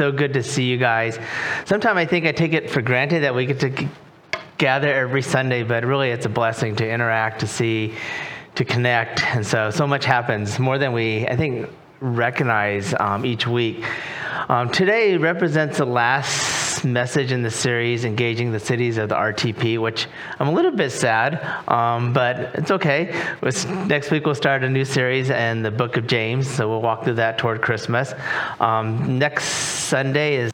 so good to see you guys. Sometimes I think I take it for granted that we get to gather every Sunday, but really it's a blessing to interact, to see, to connect. And so, so much happens more than we, I think, recognize um, each week. Um, today represents the last message in the series, Engaging the Cities of the RTP, which I'm a little bit sad, um, but it's okay. next week we'll start a new series in the book of James, so we'll walk through that toward Christmas. Um, next Sunday is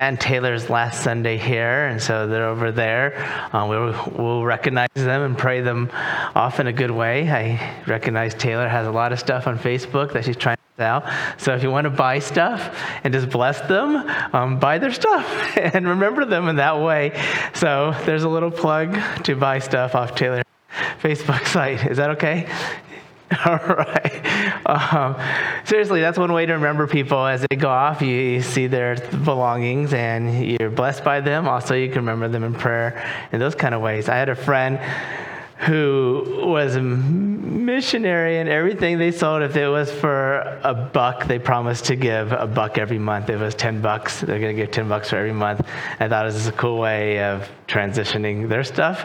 and Taylor's last Sunday here, and so they're over there. Uh, we'll, we'll, recognize them and pray them off in a good way. I recognize Taylor has a lot of stuff on Facebook that she's trying to sell. So if you want to buy stuff and just bless them, um, buy their stuff and remember them in that way. So there's a little plug to buy stuff off Taylor's Facebook site. Is that okay? All right. Um, seriously, that's one way to remember people as they go off. You, see their belongings and you're blessed by them. Also, you can remember them in prayer in those kind of ways. I had a friend who was a missionary and everything they sold, if it was for a buck, they promised to give a buck every month. If it was 10 bucks, they're going to give 10 bucks for every month. I thought it was a cool way of transitioning their stuff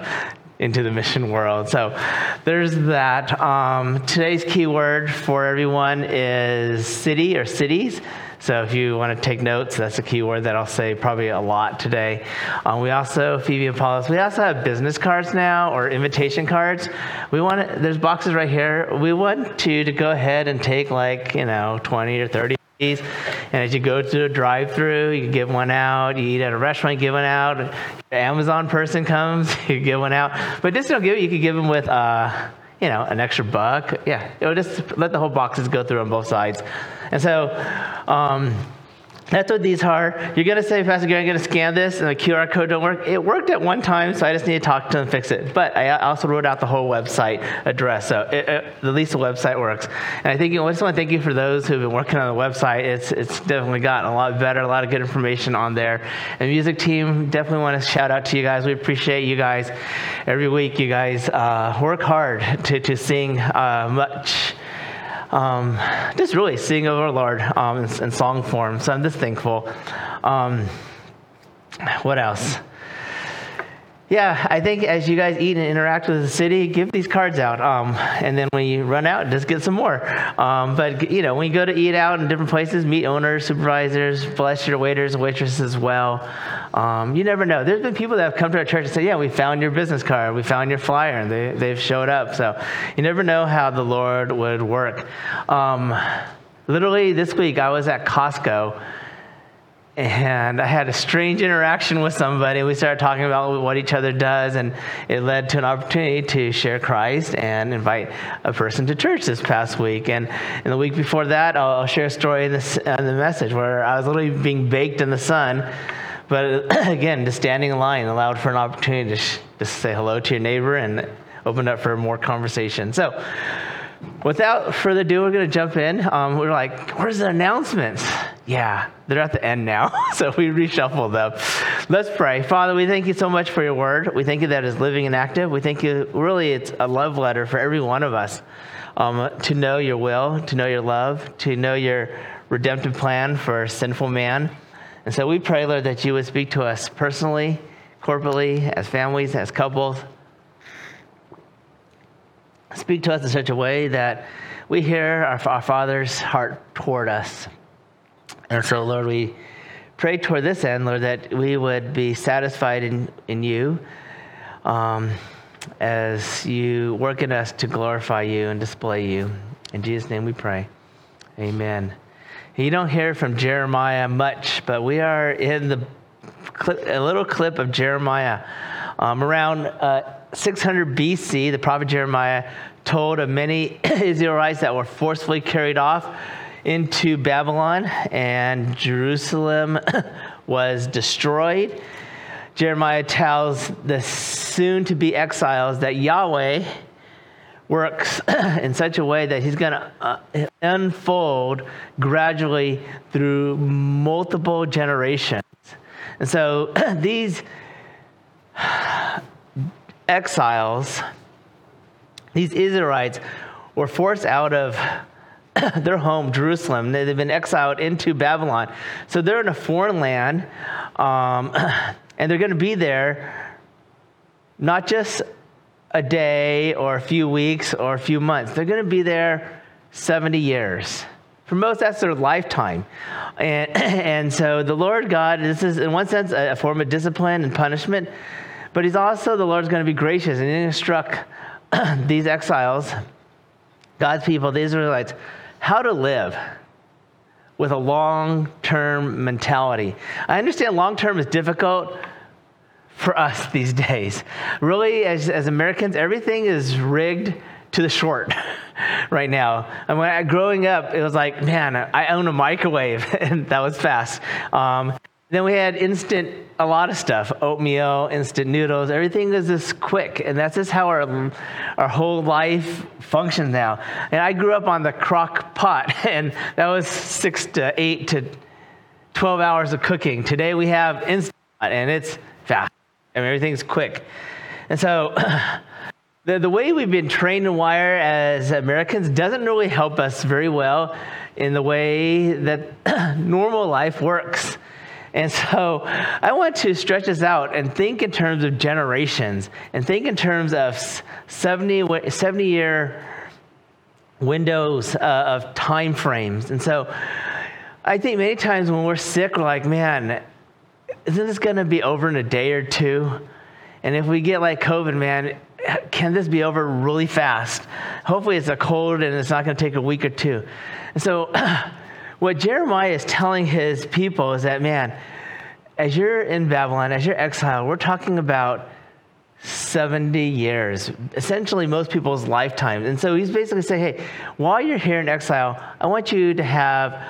into the mission world. So there's that. Um, today's keyword for everyone is city or cities. So if you want to take notes, that's a keyword that I'll say probably a lot today. Um, we also, Phoebe and Paulus, we also have business cards now or invitation cards. We want to, there's boxes right here. We want you to go ahead and take like, you know, 20 or 30 and as you go to a drive-through, you give one out. You eat at a restaurant, give one out. An Amazon person comes, you give one out. But just don't give it. You could give them with, uh, you know, an extra buck. Yeah, it'll just let the whole boxes go through on both sides. And so, um, that's what these are. You're going to say, Pastor Gary, I'm going to scan this and the QR code don't work. It worked at one time, so I just need to talk to them and fix it. But I also wrote out the whole website address, so it, it, at least the website works. And I think I just want to thank you for those who have been working on the website. It's, it's definitely gotten a lot better, a lot of good information on there. And music team, definitely want to shout out to you guys. We appreciate you guys. Every week, you guys uh, work hard to, to sing uh, much um, just really sing over Lord um, in, in, song form. So I'm just thankful. Um, what else? Yeah, I think as you guys eat and interact with the city, give these cards out. Um, and then when you run out, just get some more. Um, but, you know, when you go to eat out in different places, meet owners, supervisors, bless your waiters and waitresses as well. Um, you never know. There's been people that have come to our church and said, Yeah, we found your business card, we found your flyer, and they, they've showed up. So you never know how the Lord would work. Um, literally, this week I was at Costco and I had a strange interaction with somebody. We started talking about what each other does, and it led to an opportunity to share Christ and invite a person to church this past week. And, and the week before that, I'll, I'll share a story in, this, in the message where I was literally being baked in the sun but again, just standing in line allowed for an opportunity to sh- just say hello to your neighbor and opened up for more conversation. So, without further ado, we're going to jump in. Um, we're like, where's the announcements? Yeah, they're at the end now. so we reshuffle them. Let's pray. Father, we thank you so much for your word. We thank you that it's living and active. We thank you, really, it's a love letter for every one of us um, to know your will, to know your love, to know your redemptive plan for sinful man. And so we pray, Lord, that you would speak to us personally, corporately, as families, as couples. Speak to us in such a way that we hear our, our Father's heart toward us. And so, Lord, we pray toward this end, Lord, that we would be satisfied in, in you um, as you work in us to glorify you and display you. In Jesus' name we pray. Amen. You don't hear from Jeremiah much, but we are in the a little clip of Jeremiah. Um, around uh, 600 BC, the prophet Jeremiah told of many Israelites that were forcefully carried off into Babylon, and Jerusalem was destroyed. Jeremiah tells the soon to be exiles that Yahweh works in such a way that he's going to uh, unfold gradually through multiple generations. And so these exiles, these Israelites, were forced out of their home, Jerusalem. They've been exiled into Babylon. So they're in a foreign land, um, and they're going to be there not just a day or a few weeks or a few months. They're going to be there 70 years. For most, that's their lifetime. And, and so the Lord God, this is in one sense a, form of discipline and punishment, but He's also, the Lord's going to be gracious and instruct these exiles, God's people, the Israelites, how to live with a long term mentality. I understand long term is difficult for us these days. Really, as, as Americans, everything is rigged to the short right now. And when I growing up, it was like, man, I own a microwave, and that was fast. Um, then we had instant, a lot of stuff, oatmeal, instant noodles. Everything is just quick, and that's just how our our whole life functions now. And I grew up on the crock pot, and that was six to eight to twelve hours of cooking. Today we have instant, and it's fast. I mean, everything's quick, and so. The, the way we've been trained and wired as Americans doesn't really help us very well in the way that normal life works. And so I want to stretch this out and think in terms of generations and think in terms of 70, 70 year windows uh, of time frames. And so I think many times when we're sick, we're like, man, isn't this going to be over in a day or two? And if we get like COVID, man, can this be over really fast? Hopefully, it's a cold and it's not going to take a week or two. And so, what Jeremiah is telling his people is that, man, as you're in Babylon, as you're exiled, we're talking about 70 years, essentially most people's lifetimes. And so he's basically saying, hey, while you're here in exile, I want you to have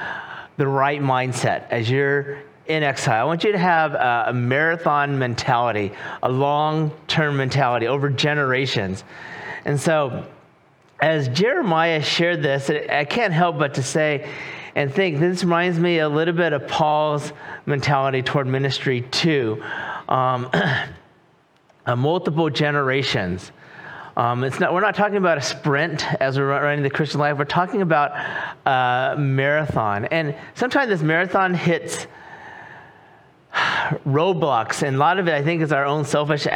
the right mindset as you're in exile. I want you to have a, a marathon mentality, a long term mentality over generations. And so, as Jeremiah shared this, I can't help but to say and think this reminds me a little bit of Paul's mentality toward ministry, too. Um, uh, multiple generations. Um, it's not, we're not talking about a sprint as we're running the Christian life. We're talking about a marathon. And sometimes this marathon hits roadblocks, and a lot of it, I think, is our own selfish,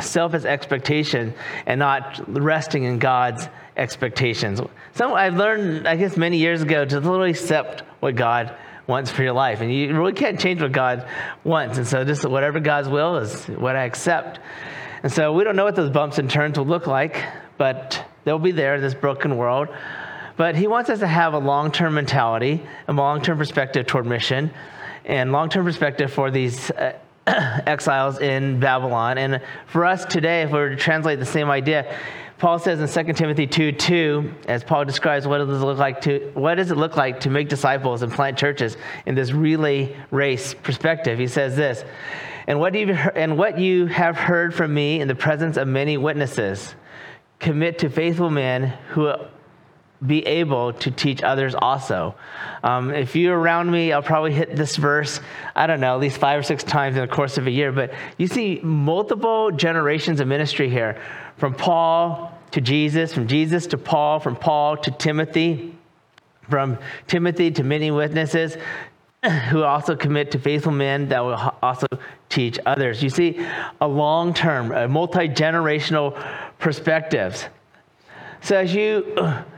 selfish expectation and not resting in God's expectations. Some I've learned, I guess, many years ago to literally accept what God wants for your life, and you really can't change what God wants. And so, just whatever God's will is what I accept. And so, we don't know what those bumps and turns will look like, but they'll be there in this broken world. But He wants us to have a long-term mentality, a long-term perspective toward mission and long term perspective for these uh, exiles in Babylon. And for us today, if we were to translate the same idea, Paul says in 2 Timothy 2 2, as Paul describes what does it look like to what does it look like to make disciples and plant churches in this relay race perspective, he says this, and what, you, and what you have heard from me in the presence of many witnesses, commit to faithful men who be able to teach others also. Um, if you're around me, I'll probably hit this verse, I don't know, at least five or six times in the course of a year. But you see multiple generations of ministry here from Paul to Jesus, from Jesus to Paul, from Paul to Timothy, from Timothy to many witnesses who also commit to faithful men that will also teach others. You see, a long term, a multi generational perspectives. So as you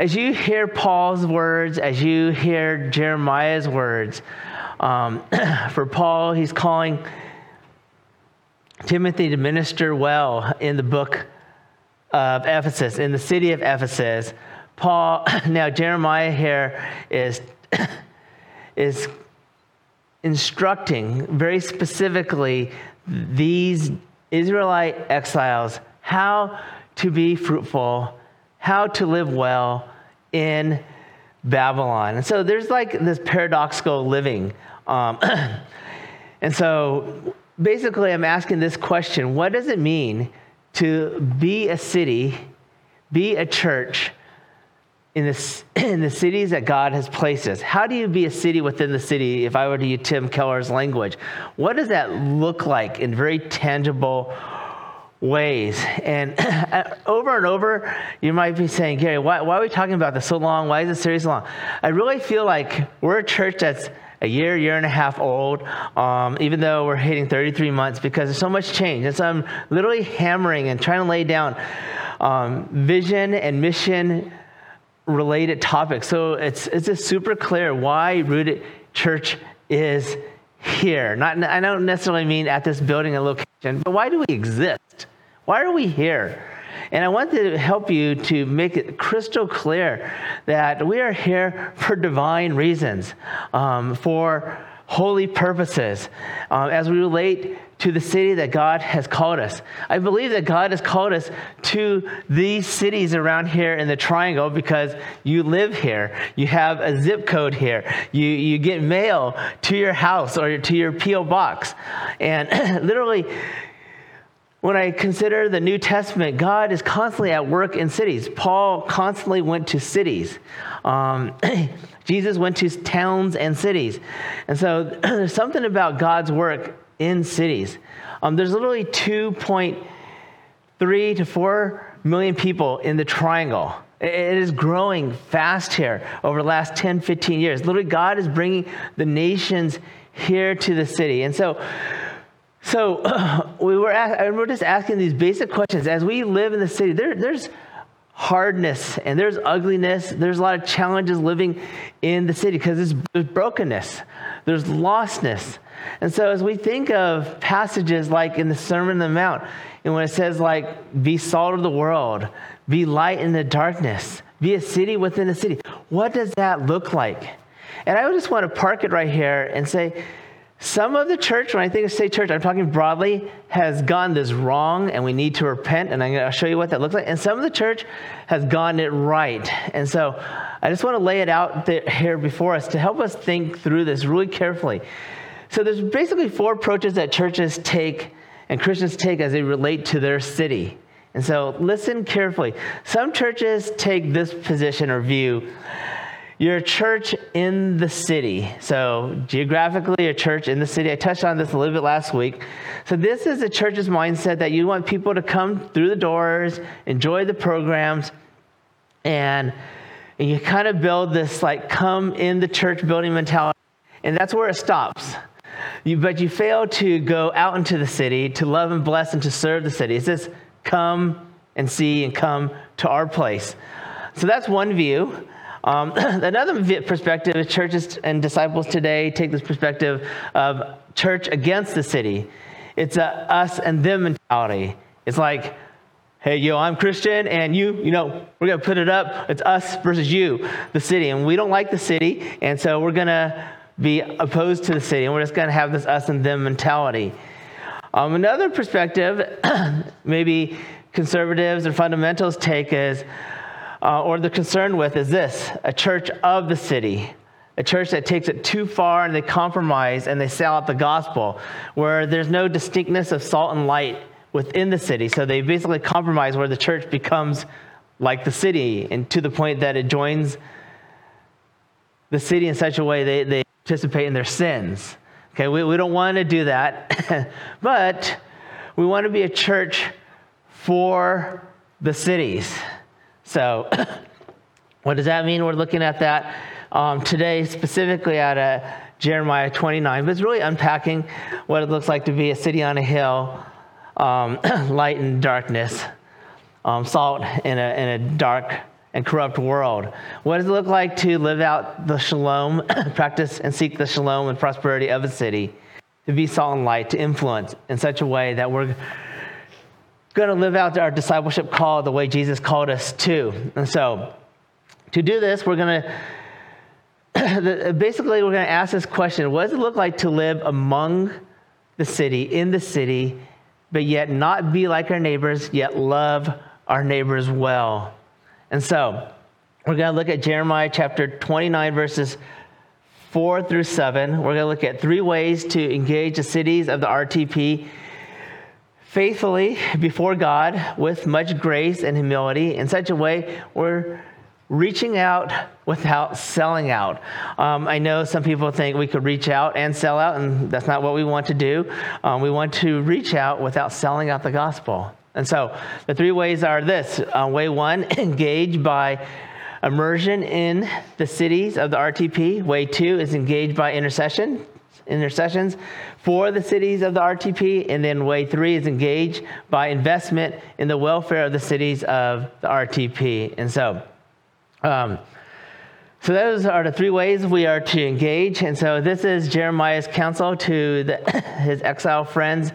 as you hear Paul's words, as you hear Jeremiah's words, um, for Paul, he's calling Timothy to minister well in the book of Ephesus, in the city of Ephesus. Paul, now Jeremiah here is, is instructing very specifically these Israelite exiles how to be fruitful, how to live well, in Babylon. And so there's like this paradoxical living. Um, and so basically, I'm asking this question What does it mean to be a city, be a church? In the, in the cities that God has placed us. How do you be a city within the city, if I were to use Tim Keller's language? What does that look like in very tangible ways. And over and over, you might be saying, Gary, why, why, are we talking about this so long? Why is this series so long? I really feel like we're a church that's a year, year and a half old, um, even though we're hitting 33 months because there's so much change. And so I'm literally hammering and trying to lay down um, vision and mission related topics. So it's, it's just super clear why Rooted Church is here. Not, I don't necessarily mean at this building and location, but why do we exist? Why are we here? And I want to help you to make it crystal clear that we are here for divine reasons, um, for holy purposes, um, as we relate to the city that God has called us. I believe that God has called us to these cities around here in the triangle because you live here. You have a zip code here. You, you get mail to your house or to your P.O. box. And literally, when I consider the New Testament, God is constantly at work in cities. Paul constantly went to cities. Um, Jesus went to towns and cities. And so there's something about God's work in cities. Um, there's literally 2.3 to 4 million people in the triangle. It is growing fast here over the last 10, 15 years. Literally, God is bringing the nations here to the city. And so, so we were, ask, we're just asking these basic questions. As we live in the city, there, there's hardness and there's ugliness. There's a lot of challenges living in the city because there's, brokenness, there's lostness. And so as we think of passages like in the Sermon on the Mount, and when it says like, be salt of the world, be light in the darkness, be a city within a city, what does that look like? And I just want to park it right here and say, some of the church, when I think of say church, I'm talking broadly, has gone this wrong and we need to repent. And I'm going to show you what that looks like. And some of the church has gone it right. And so I just want to lay it out there, here before us to help us think through this really carefully. So there's basically four approaches that churches take and Christians take as they relate to their city. And so listen carefully. Some churches take this position or view you're a church in the city. So, geographically, a church in the city. I touched on this a little bit last week. So, this is the church's mindset that you want people to come through the doors, enjoy the programs, and, and you kind of build this like come in the church building mentality. And that's where it stops. You, but you fail to go out into the city to love and bless and to serve the city. It says, come and see and come to our place. So that's one view. Um, another perspective is churches and disciples today take this perspective of church against the city. It's a us and them mentality. It's like, hey, yo, I'm Christian, and you, you know, we're to put it up. It's us versus you, the city. And we don't like the city, and so we're to be opposed to the city, and we're just to have this us and them mentality. Um, another perspective, maybe conservatives or fundamentals take is, uh, or they're concerned with is this a church of the city, a church that takes it too far and they compromise and they sell out the gospel, where there's no distinctness of salt and light within the city. So they basically compromise where the church becomes like the city and to the point that it joins the city in such a way they, they participate in their sins. Okay, we, we don't want to do that, but we want to be a church for the cities. So, what does that mean? We're looking at that um, today, specifically at Jeremiah 29, but it's really unpacking what it looks like to be a city on a hill, um, light and darkness, um, salt in a, in a dark and corrupt world. What does it look like to live out the shalom, practice and seek the shalom and prosperity of a city, to be salt and light, to influence in such a way that we're going to live out our discipleship call the way Jesus called us to. And so, to do this, we're going to basically we're going to ask this question: What does it look like to live among the city, in the city, but yet not be like our neighbors, yet love our neighbors well? And so, we're going to look at Jeremiah chapter 29, verses 4 through 7. We're going to look at three ways to engage the cities of the RTP faithfully before God with much grace and humility in such a way we're reaching out without selling out. Um, I know some people think we could reach out and sell out, and that's not what we want to do. Um, we want to reach out without selling out the gospel. And so the three ways are this uh, way one, engage by immersion in the cities of the RTP. Way two is engage by intercession, intercessions for the cities of the RTP. And then way three is engaged by investment in the welfare of the cities of the RTP. And so, um, so those are the three ways we are to engage. And so this is Jeremiah's counsel to the, his exile friends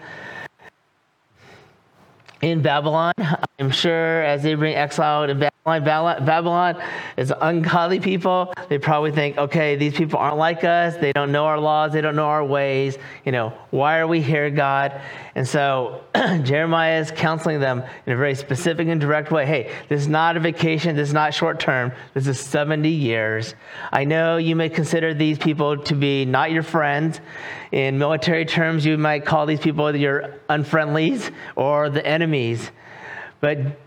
in Babylon. I'm sure as they bring exile to Babylon, Babylon is ungodly people. They probably think, okay, these people aren't like us. They don't know our laws. They don't know our ways. You know, why are we here, God? And so Jeremiah is counseling them in a very specific and direct way. Hey, this is not a vacation. This is not short term. This is 70 years. I know you may consider these people to be not your friends. In military terms, you might call these people your unfriendlies or the enemies. But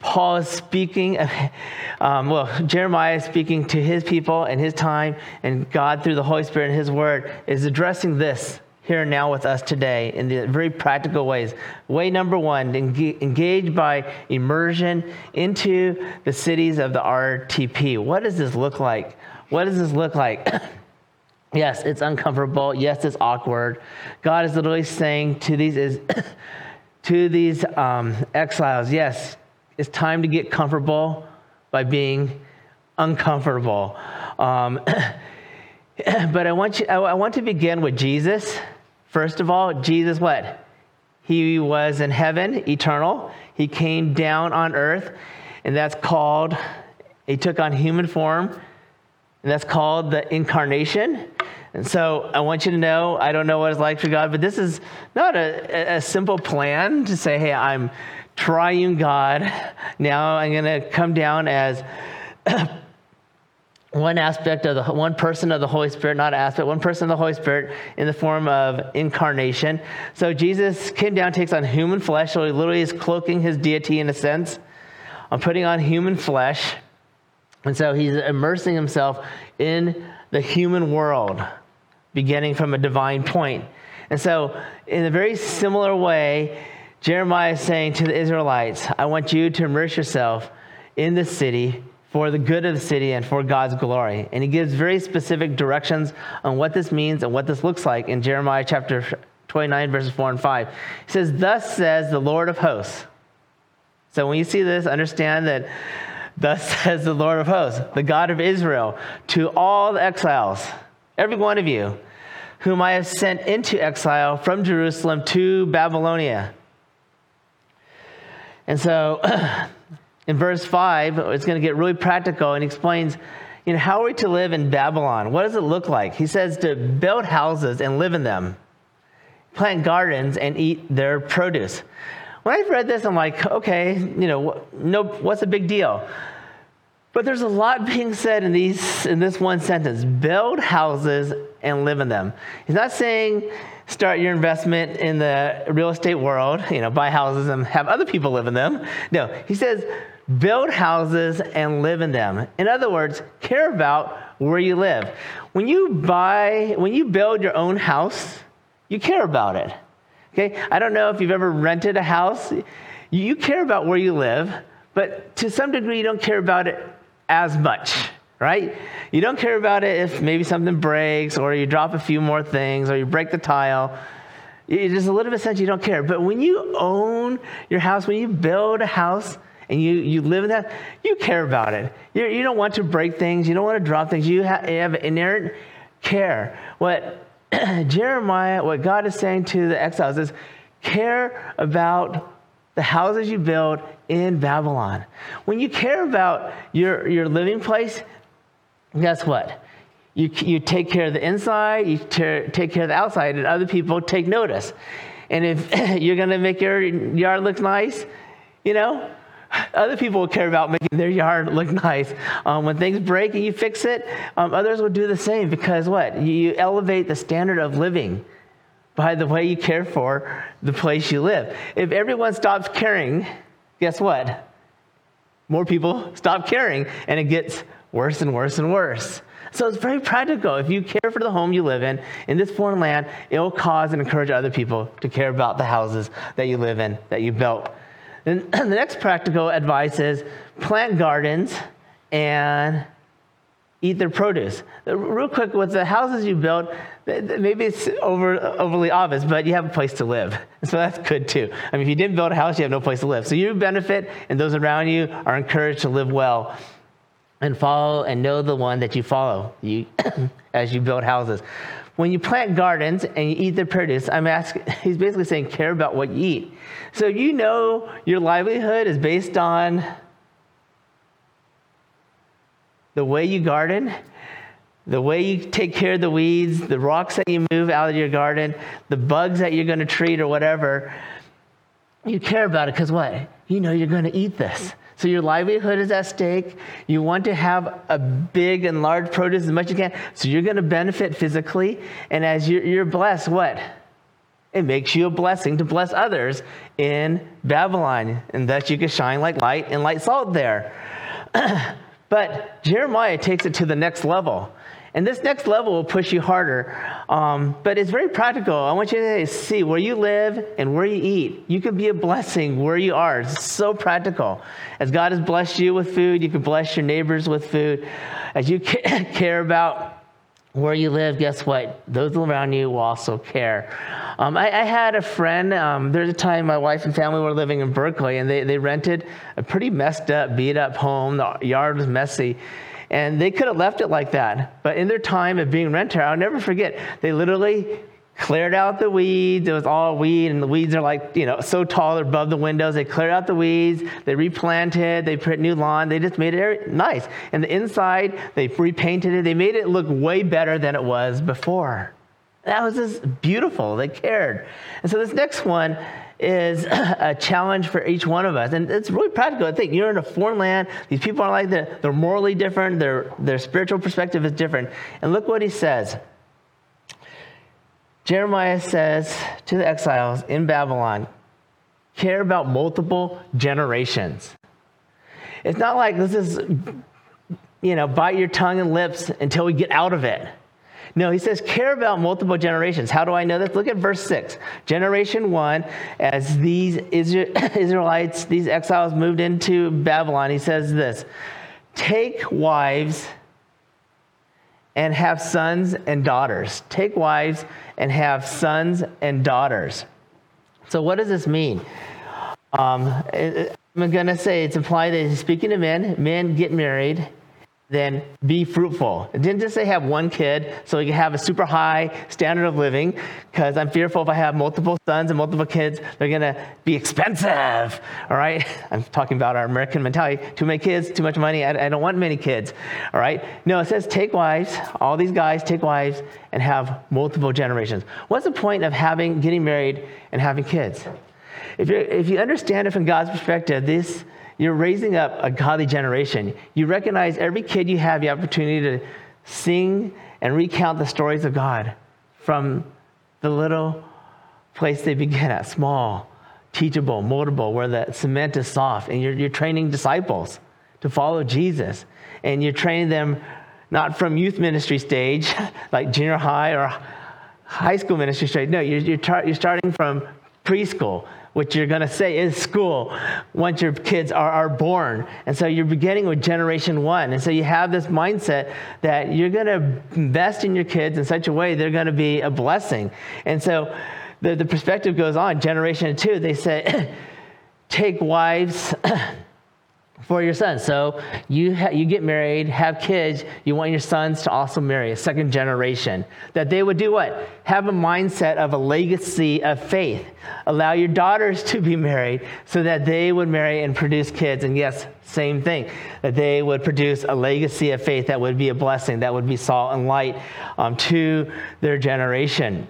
Paul is speaking, um, well, Jeremiah is speaking to his people and his time, and God, through the Holy Spirit and his word, is addressing this here and now with us today in the very practical ways. Way number one, engage by immersion into the cities of the RTP. What does this look like? What does this look like? Yes, it's uncomfortable. Yes, it's awkward. God is literally saying to these is to these um, exiles, yes, it's time to get comfortable by being uncomfortable. Um, but I want you. I want to begin with Jesus. First of all, Jesus, what? He was in heaven, eternal. He came down on earth, and that's called. He took on human form, and that's called the incarnation. And so I want you to know, I don't know what it's like for God, but this is not a, a simple plan to say, hey, I'm triune God. Now I'm going to come down as one aspect of the one person of the Holy Spirit, not aspect, one person of the Holy Spirit in the form of incarnation. So Jesus came down, takes on human flesh, so he literally is cloaking his deity in a sense. I'm putting on human flesh. And so he's immersing himself in the human world, beginning from a divine point. And so, in a very similar way, Jeremiah is saying to the Israelites, I want you to immerse yourself in the city for the good of the city and for God's glory. And he gives very specific directions on what this means and what this looks like in Jeremiah chapter 29, verses 4 and 5. He says, Thus says the Lord of hosts. So when you see this, understand that Thus says the Lord of hosts, the God of Israel, to all the exiles, every one of you, whom I have sent into exile from Jerusalem to Babylonia. And so in verse 5, it's going to get really practical and explains, you know, how are we to live in Babylon? What does it look like? He says to build houses and live in them, plant gardens and eat their produce. When I read this, I'm like, okay, you know, no, what's the big deal? But there's a lot being said in these in this one sentence: build houses and live in them. He's not saying start your investment in the real estate world, you know, buy houses and have other people live in them. No, he says build houses and live in them. In other words, care about where you live. When you buy, when you build your own house, you care about it. Okay? I don't know if you've ever rented a house. You care about where you live, but to some degree, you don't care about it as much, right? You don't care about it if maybe something breaks or you drop a few more things or you break the tile. There's a little bit sense you don't care. But when you own your house, when you build a house, and you, you live in that, you care about it. You do not want to break things. You don't want to drop things. You have, you have inherent care. What Jeremiah, what God is saying to the exiles is care about the houses you build in Babylon. When you care about your, your living place, guess what? You, you take care of the inside, you ter- take care of the outside, and other people take notice. And if you're going to make your yard look nice, you know, other people will care about making their yard look nice. Um, when things break and you fix it, um, others will do the same because what? You elevate the standard of living by the way you care for the place you live. If everyone stops caring, guess what? More people stop caring and it gets worse and worse and worse. So it's very practical. If you care for the home you live in, in this foreign land, it will cause and encourage other people to care about the houses that you live in, that you built. And the next practical advice is plant gardens and eat their produce. Real quick, with the houses you built, maybe it's over, overly obvious, but you have a place to live. So that's good too. I mean, if you didn't build a house, you have no place to live. So you benefit, and those around you are encouraged to live well and follow and know the one that you follow you, as you build houses. When you plant gardens and you eat the produce, I'm asking, he's basically saying care about what you eat. So you know your livelihood is based on the way you garden, the way you take care of the weeds, the rocks that you move out of your garden, the bugs that you're going to treat or whatever. You care about it because what? You know you're going to eat this. So your livelihood is at stake. You want to have a big and large produce as much as you can. So you're going to benefit physically. And as you're, blessed, what? It makes you a blessing to bless others in Babylon. And that you can shine like light and light salt there. but Jeremiah takes it to the next level. And this next level will push you harder. Um, but it's very practical. I want you to see where you live and where you eat. You can be a blessing where you are. It's so practical. As God has blessed you with food, you can bless your neighbors with food. As you care about where you live, guess what? Those around you will also care. Um, I, I, had a friend, um, there's a time my wife and family were living in Berkeley, and they, they rented a pretty messed up, beat up home. The yard was messy. And they could have left it like that. But in their time of being renter, I'll never forget, they literally cleared out the weeds. It was all weed, and the weeds are like, you know, so tall, they're above the windows. They cleared out the weeds, they replanted, they put new lawn, they just made it nice. And the inside, they repainted it, they made it look way better than it was before. That was just beautiful. They cared. And so this next one is a challenge for each one of us. And it's really practical. I think you're in a foreign land. These people are like that. They're morally different. Their, their spiritual perspective is different. And look what he says. Jeremiah says to the exiles in Babylon, care about multiple generations. It's not like this is, you know, bite your tongue and lips until we get out of it. No, he says, care about multiple generations. How do I know this? Look at verse 6. Generation 1, as these Israelites, these exiles moved into Babylon, he says this Take wives and have sons and daughters. Take wives and have sons and daughters. So, what does this mean? Um, I'm going to say it's implied that he's speaking to men. Men get married then be fruitful. It didn't just say have one kid so you can have a super high standard of living, because I'm fearful if I have multiple sons and multiple kids, they're to be expensive. All right? I'm talking about our American mentality. Too many kids, too much money. I, I don't want many kids. All right? No, it says take wives, all these guys take wives and have multiple generations. What's the point of having, getting married and having kids? If, you if you understand it from God's perspective, this you're raising up a godly generation. You recognize every kid you have the opportunity to sing and recount the stories of God from the little place they begin at, small, teachable, moldable, where the cement is soft. And you're, you're training disciples to follow Jesus. And you're training them not from youth ministry stage, like junior high or high school ministry stage. No, you're, you're, tar- you're starting from preschool which you're going to say is school once your kids are, are born. And so you're beginning with generation one. And so you have this mindset that you're going to invest in your kids in such a way they're going to be a blessing. And so the, the perspective goes on. Generation two, they say, take wives. for your sons. So you, ha- you get married, have kids, you want your sons to also marry a second generation. That they would do what? Have a mindset of a legacy of faith. Allow your daughters to be married so that they would marry and produce kids. And yes, same thing, that they would produce a legacy of faith that would be a blessing, that would be salt and light um, to their generation.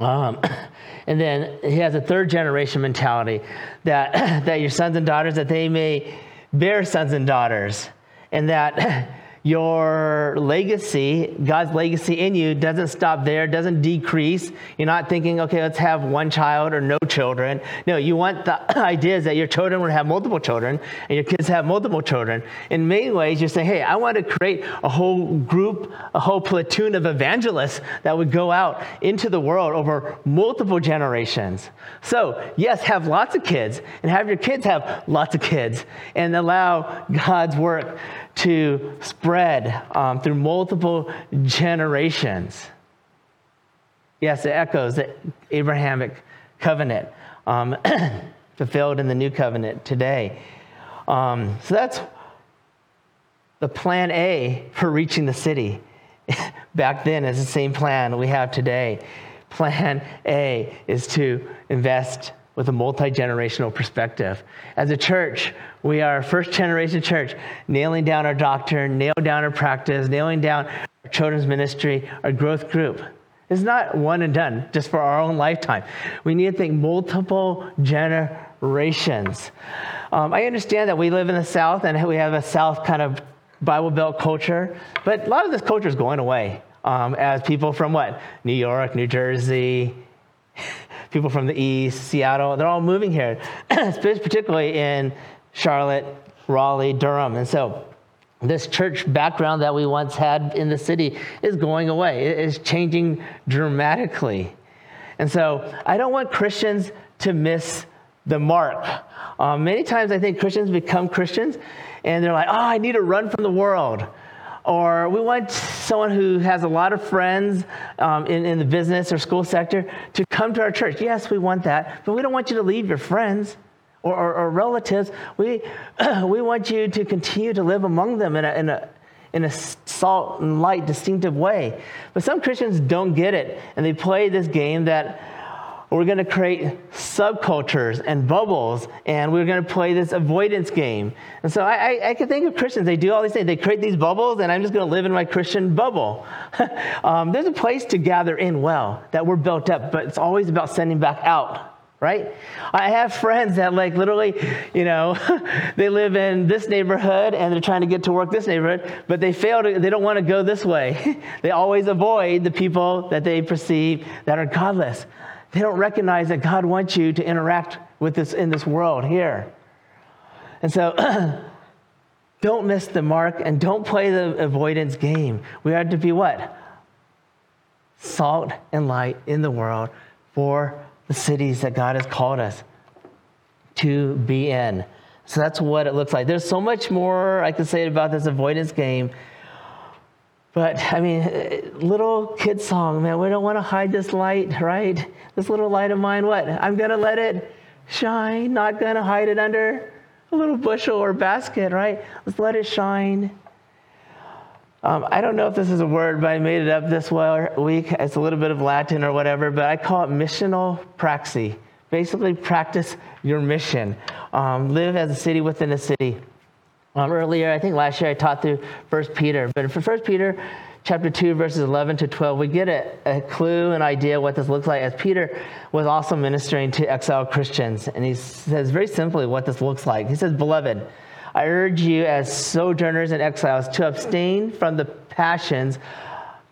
Um, and then he has a third generation mentality that, that your sons and daughters, that they may bear sons and daughters, and that your legacy, God's legacy in you, doesn't stop there, doesn't decrease. You're not thinking, okay, let's have one child or no children. No, you want the idea is that your children will have multiple children and your kids have multiple children. In many ways, you're saying, hey, I want to create a whole group, a whole platoon of evangelists that would go out into the world over multiple generations. So, yes, have lots of kids and have your kids have lots of kids and allow God's work to spread um, through multiple generations. Yes, it echoes the Abrahamic covenant um, fulfilled in the new covenant today. Um, so that's the plan A for reaching the city. Back then, is the same plan we have today. Plan A is to invest with a multi generational perspective. As a church, we are a first generation church, nailing down our doctrine, nailing down our practice, nailing down our children's ministry, our growth group. It's not one and done just for our own lifetime. We need to think multiple generations. Um, I understand that we live in the South and we have a South kind of Bible Belt culture, but a lot of this culture is going away um, as people from what? New York, New Jersey, people from the East, Seattle, they're all moving here, particularly in Charlotte, Raleigh, Durham. And so this church background that we once had in the city is going away. It is changing dramatically. And so I don't want Christians to miss the mark. Um, many times I think Christians become Christians and they're like, oh, I need to run from the world. Or we want someone who has a lot of friends um, in, in the business or school sector to come to our church. Yes, we want that, but we don't want you to leave your friends or, or, or relatives. We, we want you to continue to live among them in a, in a in a salt and light, distinctive way. But some Christians don't get it, and they play this game that we're going to create subcultures and bubbles, and we're going to play this avoidance game. And so I, I, I, can think of Christians, they do all these things. They create these bubbles, and I'm just going to live in my Christian bubble. um, there's a place to gather in well, that we're built up, but it's always about sending back out right? I have friends that like literally, you know, they live in this neighborhood and they're trying to get to work this neighborhood, but they fail to, they don't want to go this way. they always avoid the people that they perceive that are godless. They don't recognize that God wants you to interact with this in this world here. And so don't miss the mark and don't play the avoidance game. We are to be what? Salt and light in the world for the cities that God has called us to be in. So that's what it looks like. There's so much more I could say about this avoidance game but I mean, little kid song, man, we don't want to hide this light, right? This little light of mine, what? I'm going to let it shine, not going to hide it under a little bushel or basket, right? Let's let it shine. Um, I don't know if this is a word, but I made it up this week. It's a little bit of Latin or whatever, but I call it missional praxis. Basically, practice your mission. Um, live as a city within a city. Um, earlier, I think last year I taught through 1 Peter, but for 1 Peter chapter 2, verses 11 to 12, we get a, a clue, an idea what this looks like as Peter was also ministering to exiled Christians. And he says very simply what this looks like. He says, Beloved, I urge you as sojourners and exiles to abstain from the passions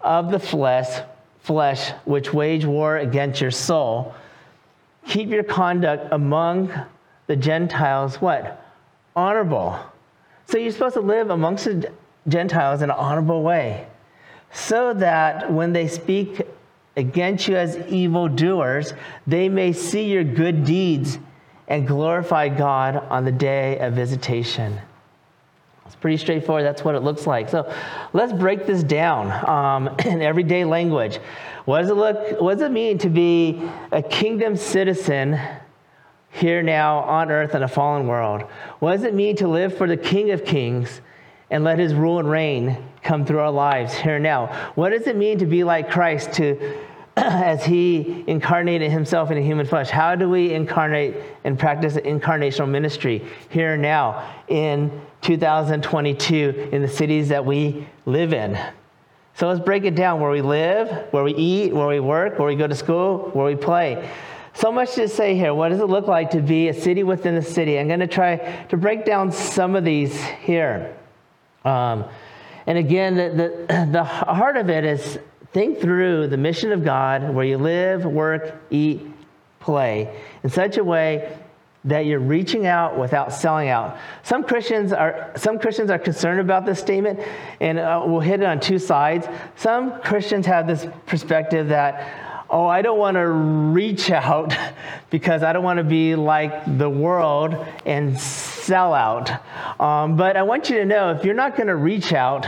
of the flesh, flesh which wage war against your soul. Keep your conduct among the Gentiles what? Honorable so you're supposed to live amongst the Gentiles in an honorable way, so that when they speak against you as evildoers, they may see your good deeds and glorify God on the day of visitation. It's pretty straightforward. That's what it looks like. So let's break this down um, in everyday language. What does it look? What does it mean to be a kingdom citizen here now on earth in a fallen world? What does it mean to live for the King of Kings and let his rule and reign come through our lives here and now? What does it mean to be like Christ to as he incarnated himself in a human flesh? How do we incarnate and practice an incarnational ministry here and now in 2022 in the cities that we live in? So let's break it down where we live, where we eat, where we work, where we go to school, where we play. So much to say here. What does it look like to be a city within a city? I'm going to try to break down some of these here. Um, And again, the, the, the heart of it is think through the mission of God where you live, work, eat, play in such a way that you're reaching out without selling out. Some Christians are some Christians are concerned about this statement, and uh, we'll hit it on two sides. Some Christians have this perspective that, oh, I don't want to reach out because I don't want to be like the world and sell out. Um, but I want you to know if you're not going to reach out,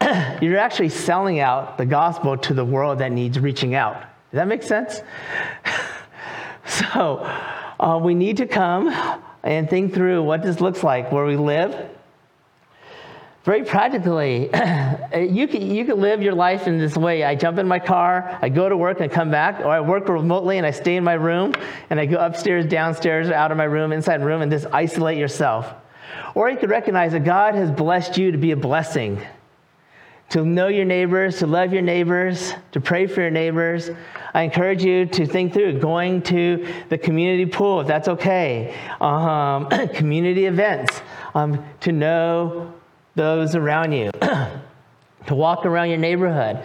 you're actually selling out the gospel to the world that needs reaching out. Does that make sense? so uh, we need to come and think through what this looks like where we live. Very practically, you can, you can live your life in this way. I jump in my car, I go to work and come back, or I work remotely and I stay in my room, and I go upstairs, downstairs, out of my room, inside my room, and just isolate yourself. Or you could recognize that God has blessed you to be a blessing to know your neighbors, to love your neighbors, to pray for your neighbors. I encourage you to think through going to the community pool if that's okay, um, community events, um, to know those around you, to walk around your neighborhood.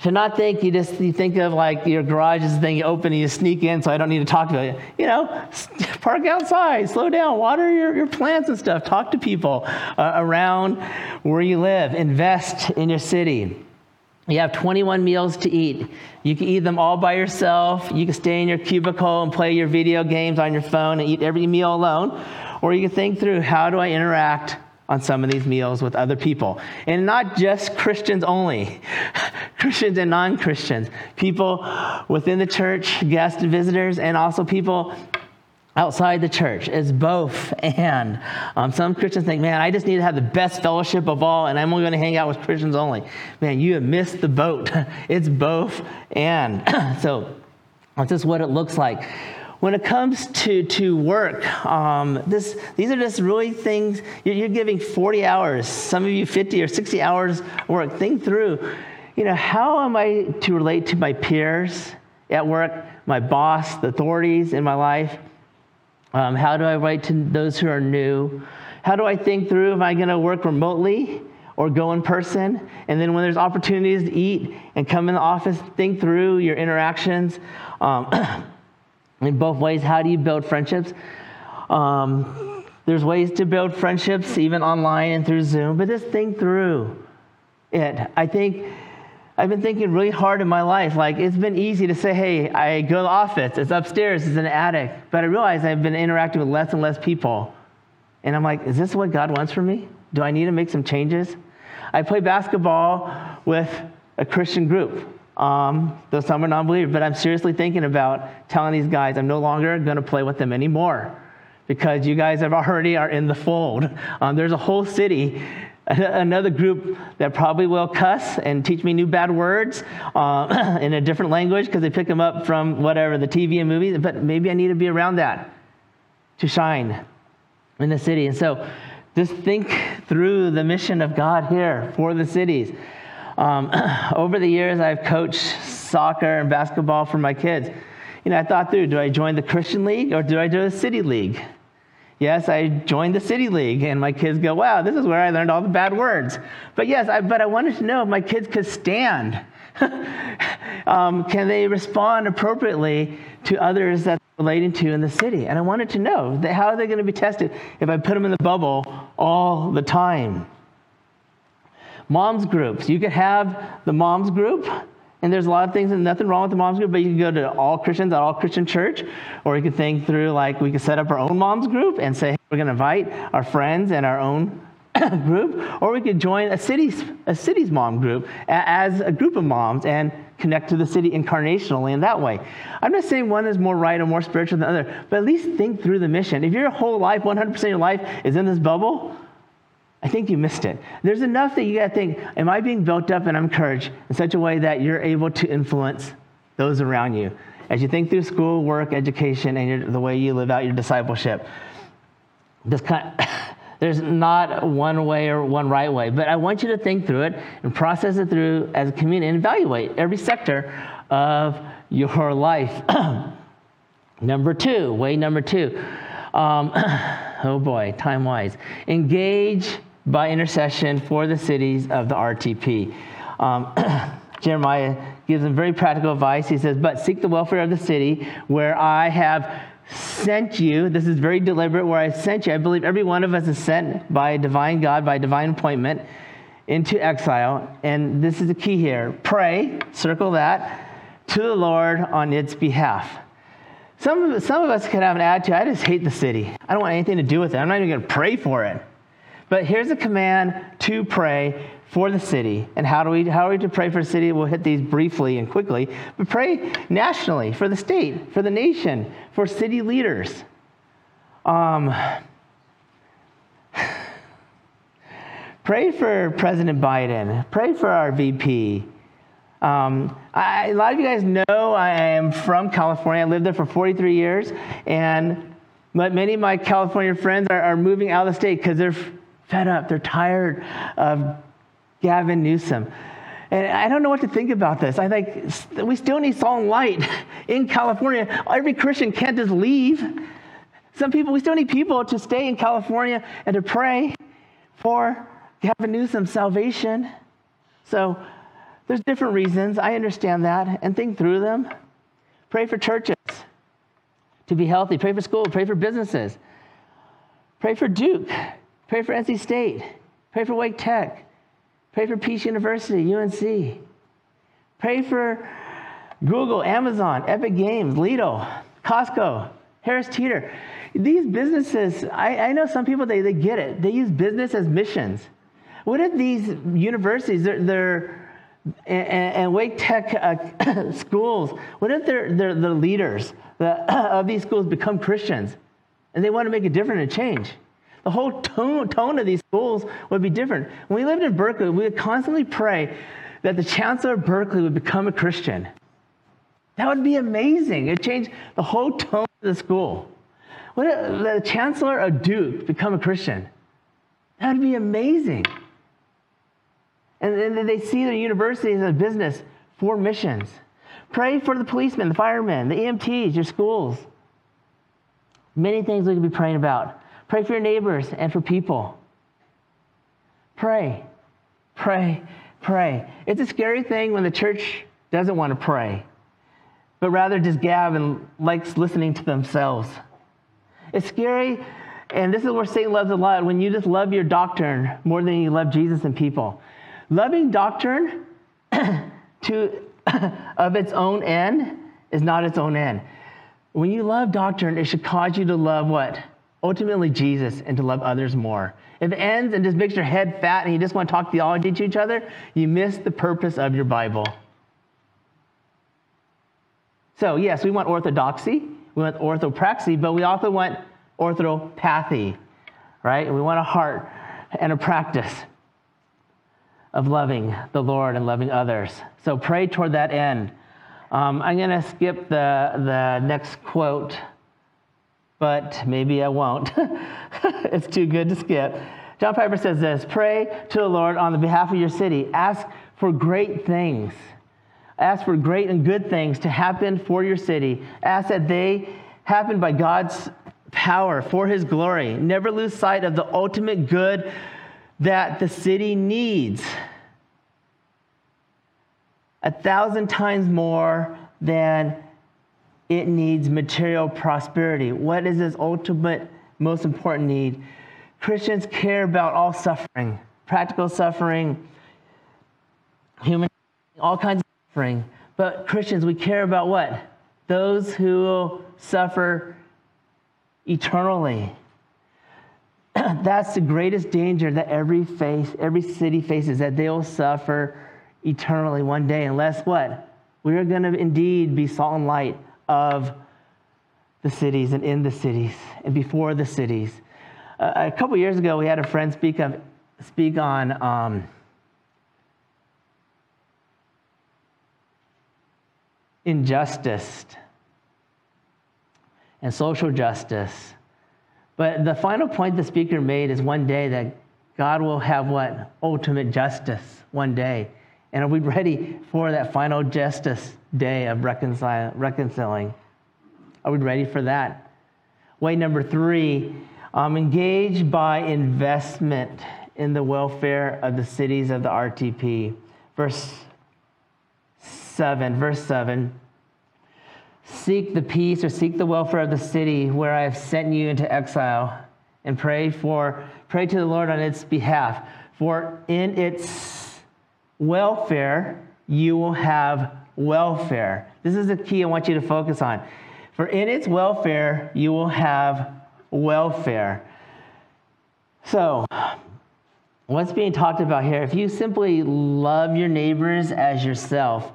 To not think you just you think of like your garage is the thing you open and you sneak in so i don't need to talk to it you know park outside slow down water your, your plants and stuff talk to people uh, around where you live invest in your city. You have 21 meals to eat. You can eat them all by yourself. You can stay in your cubicle and play your video games on your phone and eat every meal alone. Or you can think through how do i interact on some of these meals with other people. And not just Christians only, Christians and non Christians, people within the church, guests visitors, and also people outside the church. It's both and. Um, some Christians think, man, I just need to have the best fellowship of all, and I'm only going to hang out with Christians only. Man, you have missed the boat. it's both and. so that's just what it looks like when it comes to, to work, um, this, these are just really things, you're, you're, giving 40 hours, some of you 50 or 60 hours work. Think through, you know, how am I to relate to my peers at work, my boss, the authorities in my life? Um, how do I relate to those who are new? How do I think through, am I going to work remotely? or go in person. And then when there's opportunities to eat and come in the office, think through your interactions. Um, in both ways. How do you build friendships? Um, there's ways to build friendships even online and through Zoom, but just think through it. I think I've been thinking really hard in my life. Like it's been easy to say, hey, I go to the office, it's upstairs, it's an attic. But I realize I've been interacting with less and less people. And I'm like, is this what God wants for me? Do I need to make some changes? I play basketball with a Christian group. Um, though some are non believers, but I'm seriously thinking about telling these guys I'm no longer going to play with them anymore because you guys have already are in the fold. Um, there's a whole city, another group that probably will cuss and teach me new bad words uh, in a different language because they pick them up from whatever, the TV and movies, but maybe I need to be around that to shine in the city. And so just think through the mission of God here for the cities. Um, over the years, I've coached soccer and basketball for my kids. You know, I thought through do I join the Christian league or do I do the city league? Yes, I joined the city league, and my kids go, wow, this is where I learned all the bad words. But yes, I, but I wanted to know if my kids could stand. um, can they respond appropriately to others that they're relating to in the city? And I wanted to know that how are they going to be tested if I put them in the bubble all the time? Moms groups. You could have the moms group, and there's a lot of things, and nothing wrong with the moms group, but you can go to all Christians at all Christian church, or you could think through like we could set up our own moms group and say, hey, we're going to invite our friends and our own group, or we could join a city's, a city's mom group as a group of moms and connect to the city incarnationally in that way. I'm not saying one is more right or more spiritual than the other, but at least think through the mission. If your whole life, 100% of your life is in this bubble, I think you missed it. There's enough that you got to think, am I being built up and encouraged in such a way that you're able to influence those around you as you think through school, work, education, and your, the way you live out your discipleship? This kind of, there's not one way or one right way, but I want you to think through it and process it through as a community and evaluate every sector of your life. number two, way number two. Um, oh boy, time wise. Engage by intercession for the cities of the RTP. Um, Jeremiah gives them very practical advice. He says, But seek the welfare of the city where I have sent you. This is very deliberate, where I sent you. I believe every one of us is sent by a divine God, by divine appointment into exile. And this is the key here pray, circle that, to the Lord on its behalf. Some, some of us could have an attitude I just hate the city. I don't want anything to do with it. I'm not even going to pray for it. But here's a command to pray for the city. And how do we how are we to pray for the city? We'll hit these briefly and quickly. But pray nationally for the state, for the nation, for city leaders. Um, pray for President Biden. Pray for our VP. Um, I, a lot of you guys know I am from California. I lived there for 43 years, and but many of my California friends are, are moving out of the state because they're fed up. They're tired of Gavin Newsom. And I don't know what to think about this. I think we still need salt and light in California. Every Christian can't just leave. Some people, we still need people to stay in California and to pray for Gavin Newsom's salvation. So there's different reasons. I understand that and think through them. Pray for churches to be healthy. Pray for school. Pray for businesses. Pray for Duke. Pray for NC State. Pray for Wake Tech. Pray for Peace University, UNC. Pray for Google, Amazon, Epic Games, Lido, Costco, Harris Teeter. These businesses, I, I know some people, they, they get it. They use business as missions. What if these universities, they're, they're and, and, Wake Tech uh, schools, what if they're, they're the leaders the, of these schools become Christians and they want to make a difference and change? The whole tone, tone of these schools would be different. When we lived in Berkeley, we would constantly pray that the chancellor of Berkeley would become a Christian. That would be amazing. It changed the whole tone of the school. If the chancellor of Duke become a Christian? That would be amazing. And then they see their university as a business for missions. Pray for the policemen, the firemen, the EMTs, your schools. Many things we could be praying about. Pray for your neighbors and for people. Pray, pray, pray. It's a scary thing when the church doesn't want to pray, but rather just gab and likes listening to themselves. It's scary, and this is where Satan loves a lot when you just love your doctrine more than you love Jesus and people. Loving doctrine to of its own end is not its own end. When you love doctrine, it should cause you to love what? Ultimately Jesus and to love others more. If it ends and just makes your head fat and you just want to talk theology to each other, you miss the purpose of your Bible. So, yes, we want orthodoxy, we want orthopraxy, but we also want orthopathy, right? We want a heart and a practice of loving the Lord and loving others. So, pray toward that end. Um, I'm going to skip the, the next quote but maybe I won't. it's too good to skip. John Piper says this Pray to the Lord on the behalf of your city. Ask for great things. Ask for great and good things to happen for your city. Ask that they happen by God's power for his glory. Never lose sight of the ultimate good that the city needs. A thousand times more than it needs material prosperity. What is its ultimate, most important need? Christians care about all suffering, practical suffering, human, all kinds of suffering. But Christians, we care about what? Those who will suffer eternally. That's the greatest danger that every face, every city faces, that they will suffer eternally one day, unless what? We are going to indeed be salt and light of the cities and in the cities and before the cities. Uh, a couple years ago, we had a friend speak, of, speak on um, injustice and social justice. But the final point the speaker made is one day that God will have what? Ultimate justice one day. And are we ready for that final justice day of reconciling? Are we ready for that? Way number three, um, engage by investment in the welfare of the cities of the RTP. Verse 7, verse 7. Seek the peace or seek the welfare of the city where I have sent you into exile and pray for pray to the Lord on its behalf for in its welfare you will have welfare. This is the key I want you to focus on. For in its welfare you will have welfare. So, what's being talked about here? If you simply love your neighbors as yourself,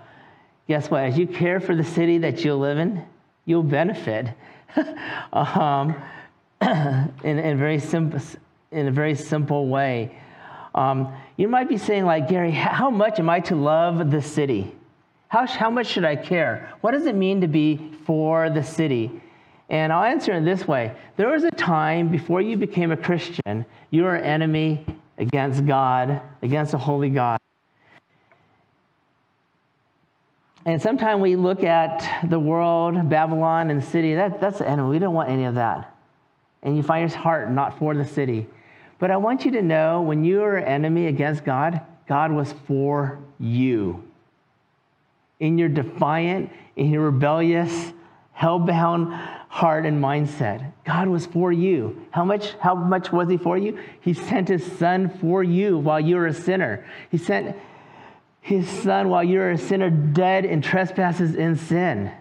guess what? As you care for the city that you live in, you'll benefit um, in, in, very simple, in a very simple way. Um, you might be saying, like, Gary, how much am I to love the city? How, how much should I care? What does it mean to be for the city? And I'll answer in this way There was a time before you became a Christian, you were an enemy against God, against a holy God. And sometimes we look at the world, Babylon, and the city, that, that's the enemy. We don't want any of that. And you find your heart not for the city. But I want you to know when you are an enemy against God, God was for you. In your defiant, in your rebellious, hell-bound heart and mindset, God was for you. How much, how much was He for you? He sent His Son for you while you were a sinner. He sent His Son while you were a sinner, dead in trespasses and sin.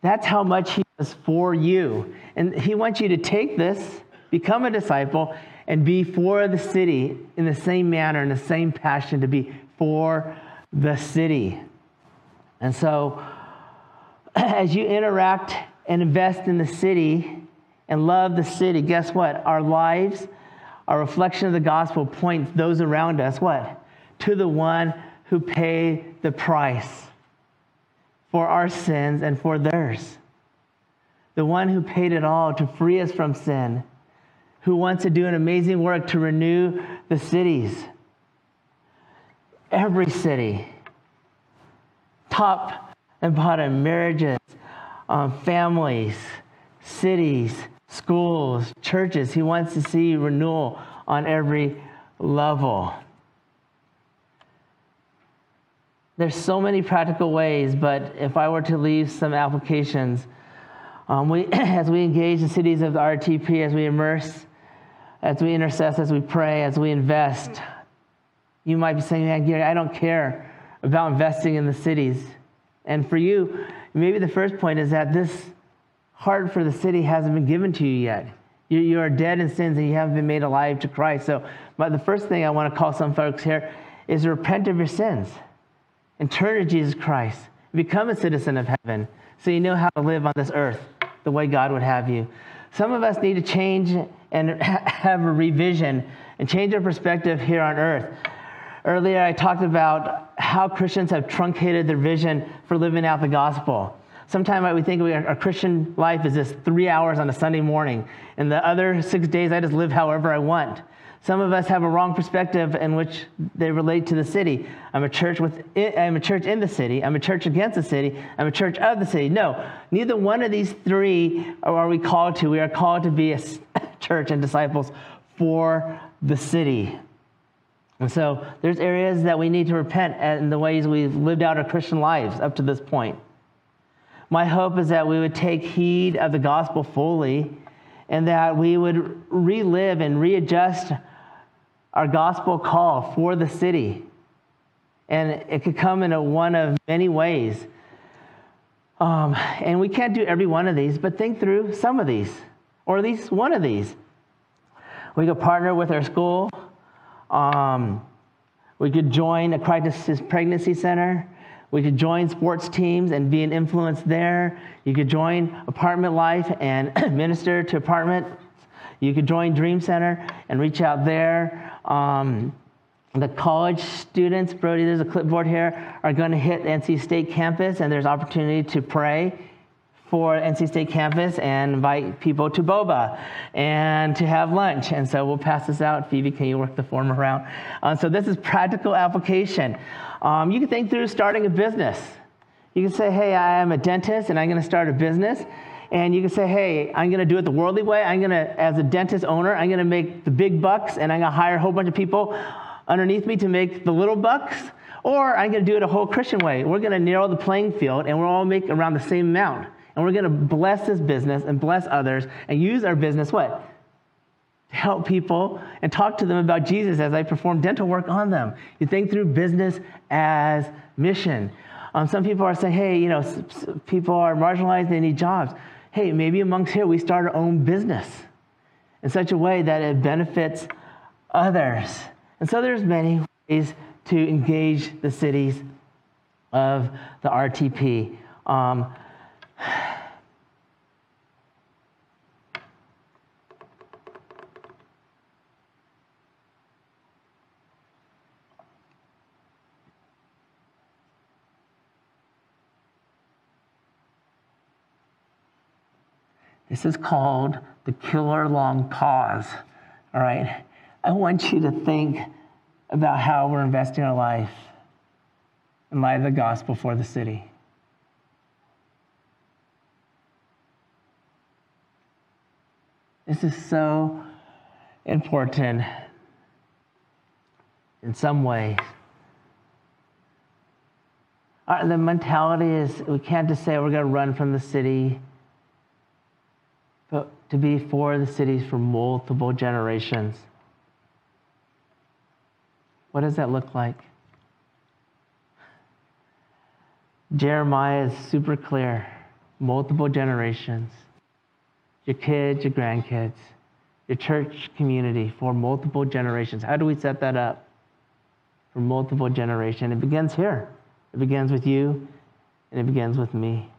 That's how much He was for you. And He wants you to take this become a disciple, and be for the city in the same manner, in the same passion to be for the city. And so, as you interact and invest in the city and love the city, guess what? Our lives, our reflection of the gospel points those around us what? To the one who paid the price for our sins and for theirs. The one who paid it all to free us from sin who wants to do an amazing work to renew the cities. Every city, top and bottom, marriages, um, families, cities, schools, churches. He wants to see renewal on every level. There's so many practical ways, but if I were to leave some applications, um, we, as we engage the cities of the RTP, as we immerse as we intercess, as we pray, as we invest. You might be saying, man, Gary, I don't care about investing in the cities. And for you, maybe the first point is that this heart for the city hasn't been given to you yet. You, you are dead in sins and you haven't been made alive to Christ. So, but the first thing I want to call some folks here is repent of your sins and turn to Jesus Christ. Become a citizen of heaven so you know how to live on this earth the way God would have you. Some of us need to change and have a revision and change our perspective here on earth. Earlier, I talked about how Christians have truncated their vision for living out the gospel. Sometimes we think our Christian life is just three hours on a Sunday morning, and the other six days I just live however I want. Some of us have a wrong perspective in which they relate to the city. I'm a church with I'm a church in the city. I'm a church against the city. I'm a church of the city. No, neither one of these three are we called to. We are called to be a church and disciples for the city. And so there's areas that we need to repent in the ways we've lived out our Christian lives up to this point. My hope is that we would take heed of the gospel fully and that we would relive and readjust our gospel call for the city. And it could come in a one of many ways. Um, and we can't do every one of these, but think through some of these, or at least one of these. We could partner with our school. Um, we could join a crisis pregnancy center. We could join sports teams and be an influence there. You could join Apartment Life and minister to apartment you could join Dream Center and reach out there. Um, the college students, Brody, there's a clipboard here, are going to hit NC State campus, and there's opportunity to pray for NC State campus and invite people to boba and to have lunch. And so we'll pass this out. Phoebe, can you work the form around? Uh, so this is practical application. Um, you can think through starting a business. You can say, hey, I am a dentist and I'm going to start a business. And you can say, hey, I'm going to do it the worldly way. I'm going to, as a dentist owner, I'm going to make the big bucks and I'm going to hire a whole bunch of people underneath me to make the little bucks. Or I'm going to do it a whole Christian way. We're going to narrow the playing field and we'll all make around the same amount. And we're going to bless this business and bless others and use our business what? To help people and talk to them about Jesus as I perform dental work on them. You think through business as mission. Um, some people are saying, hey, you know, s- s- people are marginalized, they need jobs. Hey, maybe amongst here we start our own business in such a way that it benefits others. And so there's many ways to engage the cities of the RTP. Um, This is called the killer long pause. All right? I want you to think about how we're investing our life in light of the gospel for the city. This is so important in some ways. Uh, the mentality is we can't just say we're going to run from the city to be for the cities for multiple generations. What does that look like? Jeremiah is super clear multiple generations. Your kids, your grandkids, your church community for multiple generations. How do we set that up? For multiple generations. It begins here. It begins with you and it begins with me.